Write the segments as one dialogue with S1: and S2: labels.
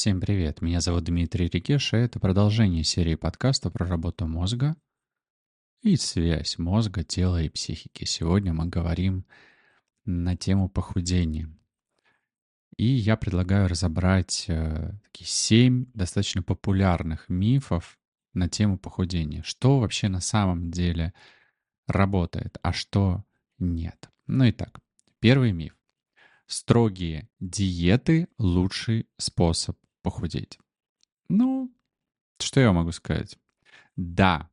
S1: Всем привет, меня зовут Дмитрий Рикеш, и это продолжение серии подкаста про работу мозга и связь мозга, тела и психики. Сегодня мы говорим на тему похудения. И я предлагаю разобрать э, семь достаточно популярных мифов на тему похудения. Что вообще на самом деле работает, а что нет. Ну и так, первый миф. Строгие диеты – лучший способ похудеть. Ну, что я могу сказать? Да,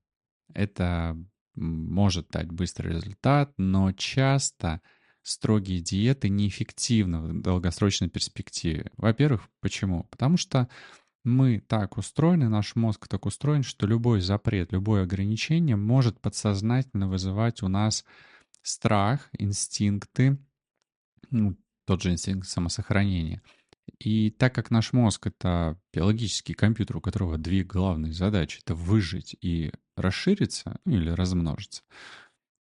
S1: это может дать быстрый результат, но часто строгие диеты неэффективны в долгосрочной перспективе. Во-первых, почему? Потому что мы так устроены, наш мозг так устроен, что любой запрет, любое ограничение может подсознательно вызывать у нас страх, инстинкты, ну, тот же инстинкт самосохранения. И так как наш мозг — это биологический компьютер, у которого две главные задачи — это выжить и расшириться ну, или размножиться,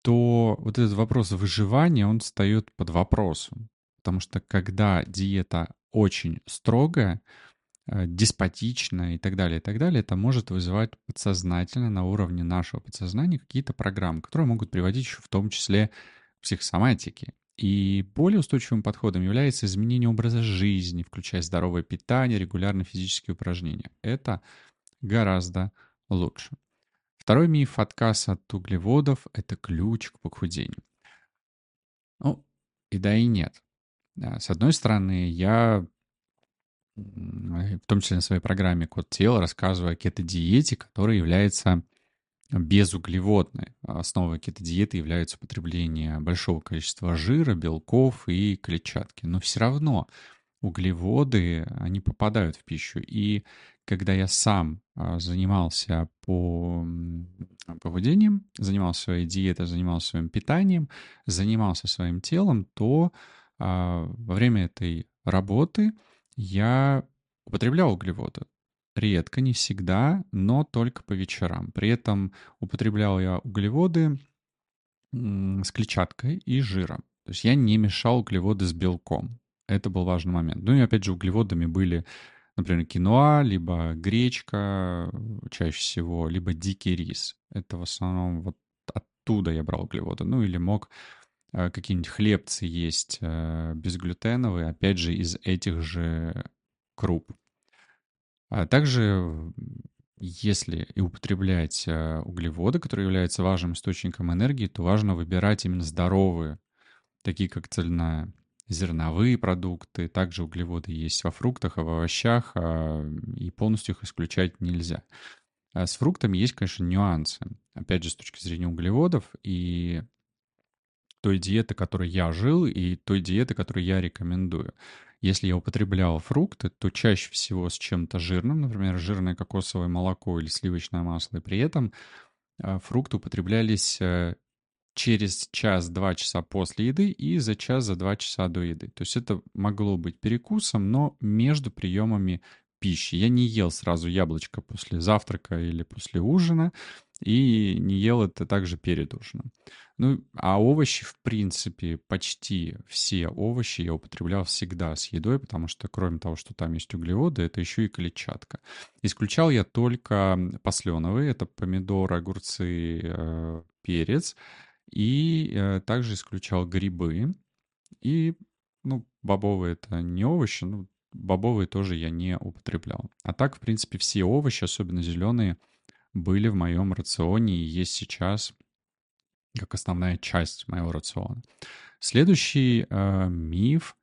S1: то вот этот вопрос выживания, он встает под вопросом. Потому что когда диета очень строгая, э, деспотичная и так далее, и так далее, это может вызывать подсознательно на уровне нашего подсознания какие-то программы, которые могут приводить еще в том числе к психосоматике. И более устойчивым подходом является изменение образа жизни, включая здоровое питание, регулярные физические упражнения. Это гораздо лучше. Второй миф отказ от углеводов – это ключ к похудению. Ну, и да, и нет. С одной стороны, я в том числе на своей программе «Код тела» рассказываю о кето-диете, которая является безуглеводной. Основой кето-диеты является употребление большого количества жира, белков и клетчатки. Но все равно углеводы, они попадают в пищу. И когда я сам а, занимался по поведением, занимался своей диетой, занимался своим питанием, занимался своим телом, то а, во время этой работы я употреблял углеводы редко, не всегда, но только по вечерам. При этом употреблял я углеводы с клетчаткой и жиром. То есть я не мешал углеводы с белком. Это был важный момент. Ну и опять же углеводами были, например, киноа, либо гречка чаще всего, либо дикий рис. Это в основном вот оттуда я брал углеводы. Ну или мог э, какие-нибудь хлебцы есть э, безглютеновые, опять же, из этих же круп. А также, если и употреблять э, углеводы, которые являются важным источником энергии, то важно выбирать именно здоровые, такие как цельнозерновые продукты. Также углеводы есть во фруктах и в овощах, а, и полностью их исключать нельзя. А с фруктами есть, конечно, нюансы. Опять же, с точки зрения углеводов и той диеты, которой я жил, и той диеты, которую я рекомендую. Если я употреблял фрукты, то чаще всего с чем-то жирным, например, жирное кокосовое молоко или сливочное масло, и при этом а, фрукты употреблялись э, через час-два часа после еды и за час, за два часа до еды. То есть это могло быть перекусом, но между приемами пищи. Я не ел сразу яблочко после завтрака или после ужина, и не ел это также перед ужином. Ну, а овощи, в принципе, почти все овощи я употреблял всегда с едой, потому что кроме того, что там есть углеводы, это еще и клетчатка. Исключал я только посленовые, это помидоры, огурцы, э, перец, и э, также исключал грибы, и, ну, бобовые это не овощи, ну, бобовые тоже я не употреблял. А так, в принципе, все овощи, особенно зеленые, были в моем рационе и есть сейчас как основная часть моего рациона. Следующий э, миф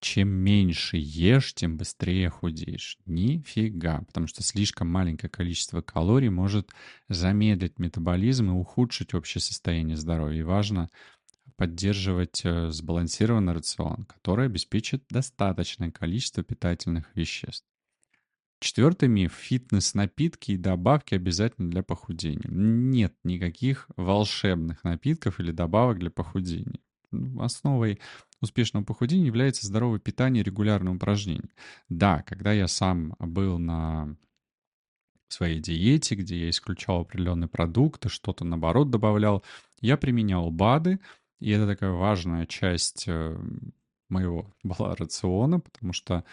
S1: чем меньше ешь, тем быстрее худеешь. Нифига, потому что слишком маленькое количество калорий может замедлить метаболизм и ухудшить общее состояние здоровья. И важно поддерживать э, сбалансированный рацион, который обеспечит достаточное количество питательных веществ. Четвертый миф. Фитнес-напитки и добавки обязательно для похудения. Нет никаких волшебных напитков или добавок для похудения. Основой успешного похудения является здоровое питание и регулярное упражнение. Да, когда я сам был на своей диете, где я исключал определенные продукты, что-то наоборот добавлял, я применял БАДы, и это такая важная часть э, моего была рациона, потому что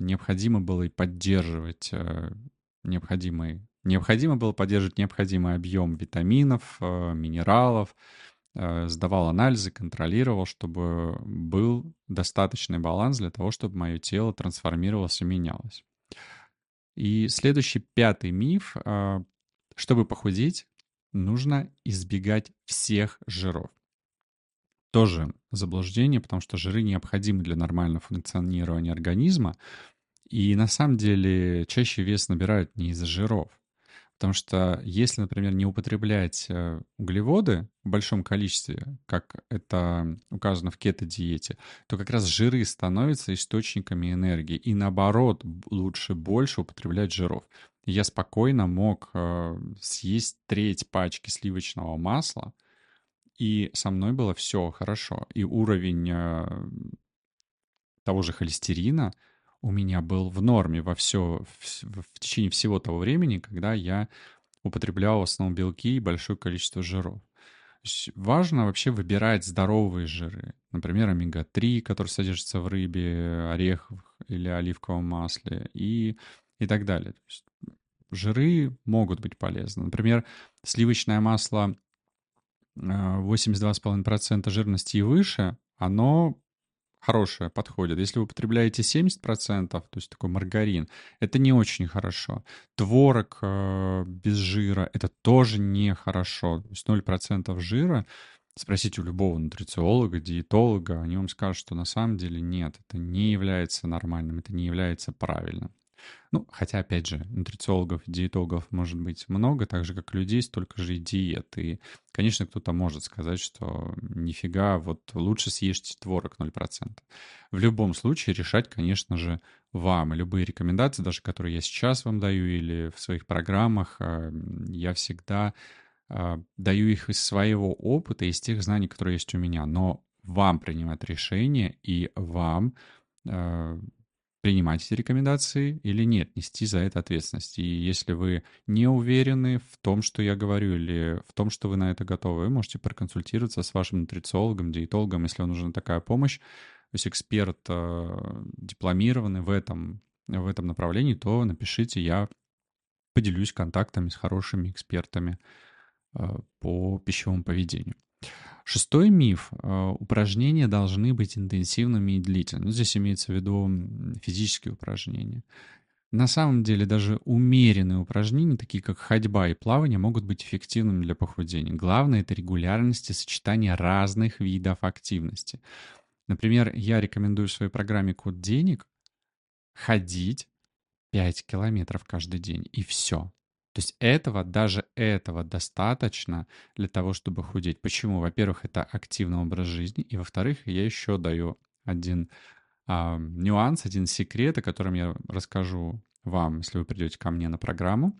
S1: необходимо было и поддерживать э, необходимый, необходимо было поддерживать необходимый объем витаминов, э, минералов, э, сдавал анализы, контролировал, чтобы был достаточный баланс для того, чтобы мое тело трансформировалось и менялось. И следующий пятый миф. Чтобы похудеть, нужно избегать всех жиров тоже заблуждение, потому что жиры необходимы для нормального функционирования организма. И на самом деле чаще вес набирают не из-за жиров. Потому что если, например, не употреблять э, углеводы в большом количестве, как это указано в кето-диете, то как раз жиры становятся источниками энергии. И наоборот, лучше больше употреблять жиров. Я спокойно мог э, съесть треть пачки сливочного масла, и со мной было все хорошо. И уровень э, того же холестерина у меня был в норме во все, в, в течение всего того времени, когда я употреблял в основном белки и большое количество жиров. важно вообще выбирать здоровые жиры. Например, омега-3, который содержится в рыбе, орехах или оливковом масле и, и так далее. Жиры могут быть полезны. Например, сливочное масло 82,5% жирности и выше, оно хорошее, подходит. Если вы употребляете 70%, то есть такой маргарин, это не очень хорошо. Творог э, без жира, это тоже нехорошо. То есть 0% жира, спросите у любого нутрициолога, диетолога, они вам скажут, что на самом деле нет, это не является нормальным, это не является правильным. Ну, хотя, опять же, нутрициологов, диетологов может быть много, так же, как людей, столько же и диет. И, конечно, кто-то может сказать, что нифига, вот лучше съешьте творог 0%. В любом случае решать, конечно же, вам. И любые рекомендации, даже которые я сейчас вам даю или в своих программах, а, я всегда а, даю их из своего опыта, из тех знаний, которые есть у меня. Но вам принимать решение и вам а, принимать эти рекомендации или нет, нести за это ответственность. И если вы не уверены в том, что я говорю, или в том, что вы на это готовы, вы можете проконсультироваться с вашим нутрициологом, диетологом, если вам нужна такая помощь. То есть эксперт э, дипломированный в этом, в этом направлении, то напишите, я поделюсь контактами с хорошими экспертами э, по пищевому поведению. Шестой миф. Э, упражнения должны быть интенсивными и длительными. Здесь имеется в виду физические упражнения. На самом деле даже умеренные упражнения, такие как ходьба и плавание, могут быть эффективными для похудения. Главное — это регулярность и сочетание разных видов активности. Например, я рекомендую в своей программе «Код денег» ходить 5 километров каждый день, и все. То есть этого, даже этого достаточно для того, чтобы худеть. Почему? Во-первых, это активный образ жизни, и во-вторых, я еще даю один а, нюанс, один секрет, о котором я расскажу вам, если вы придете ко мне на программу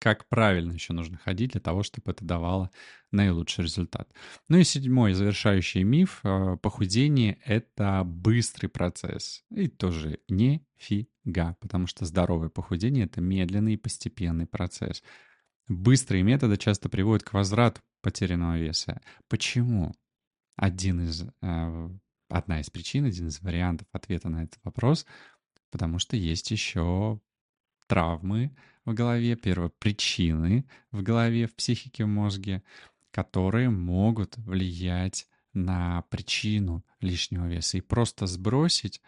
S1: как правильно еще нужно ходить для того, чтобы это давало наилучший результат. Ну и седьмой завершающий миф. Э, похудение — это быстрый процесс. И тоже нифига, потому что здоровое похудение — это медленный и постепенный процесс. Быстрые методы часто приводят к возврату потерянного веса. Почему? Один из, э, одна из причин, один из вариантов ответа на этот вопрос, потому что есть еще травмы в голове, первопричины в голове, в психике, в мозге, которые могут влиять на причину лишнего веса. И просто сбросить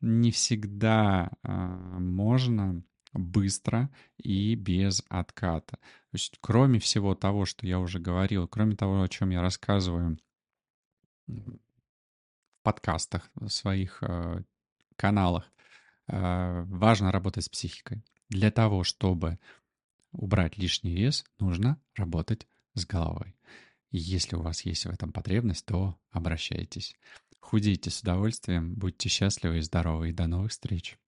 S1: не всегда э, можно быстро и без отката. То есть, кроме всего того, что я уже говорил, кроме того, о чем я рассказываю в подкастах, в своих э, каналах, э, важно работать с психикой. Для того, чтобы убрать лишний вес, нужно работать с головой. Если у вас есть в этом потребность, то обращайтесь. Худейте с удовольствием, будьте счастливы и здоровы, и до новых встреч!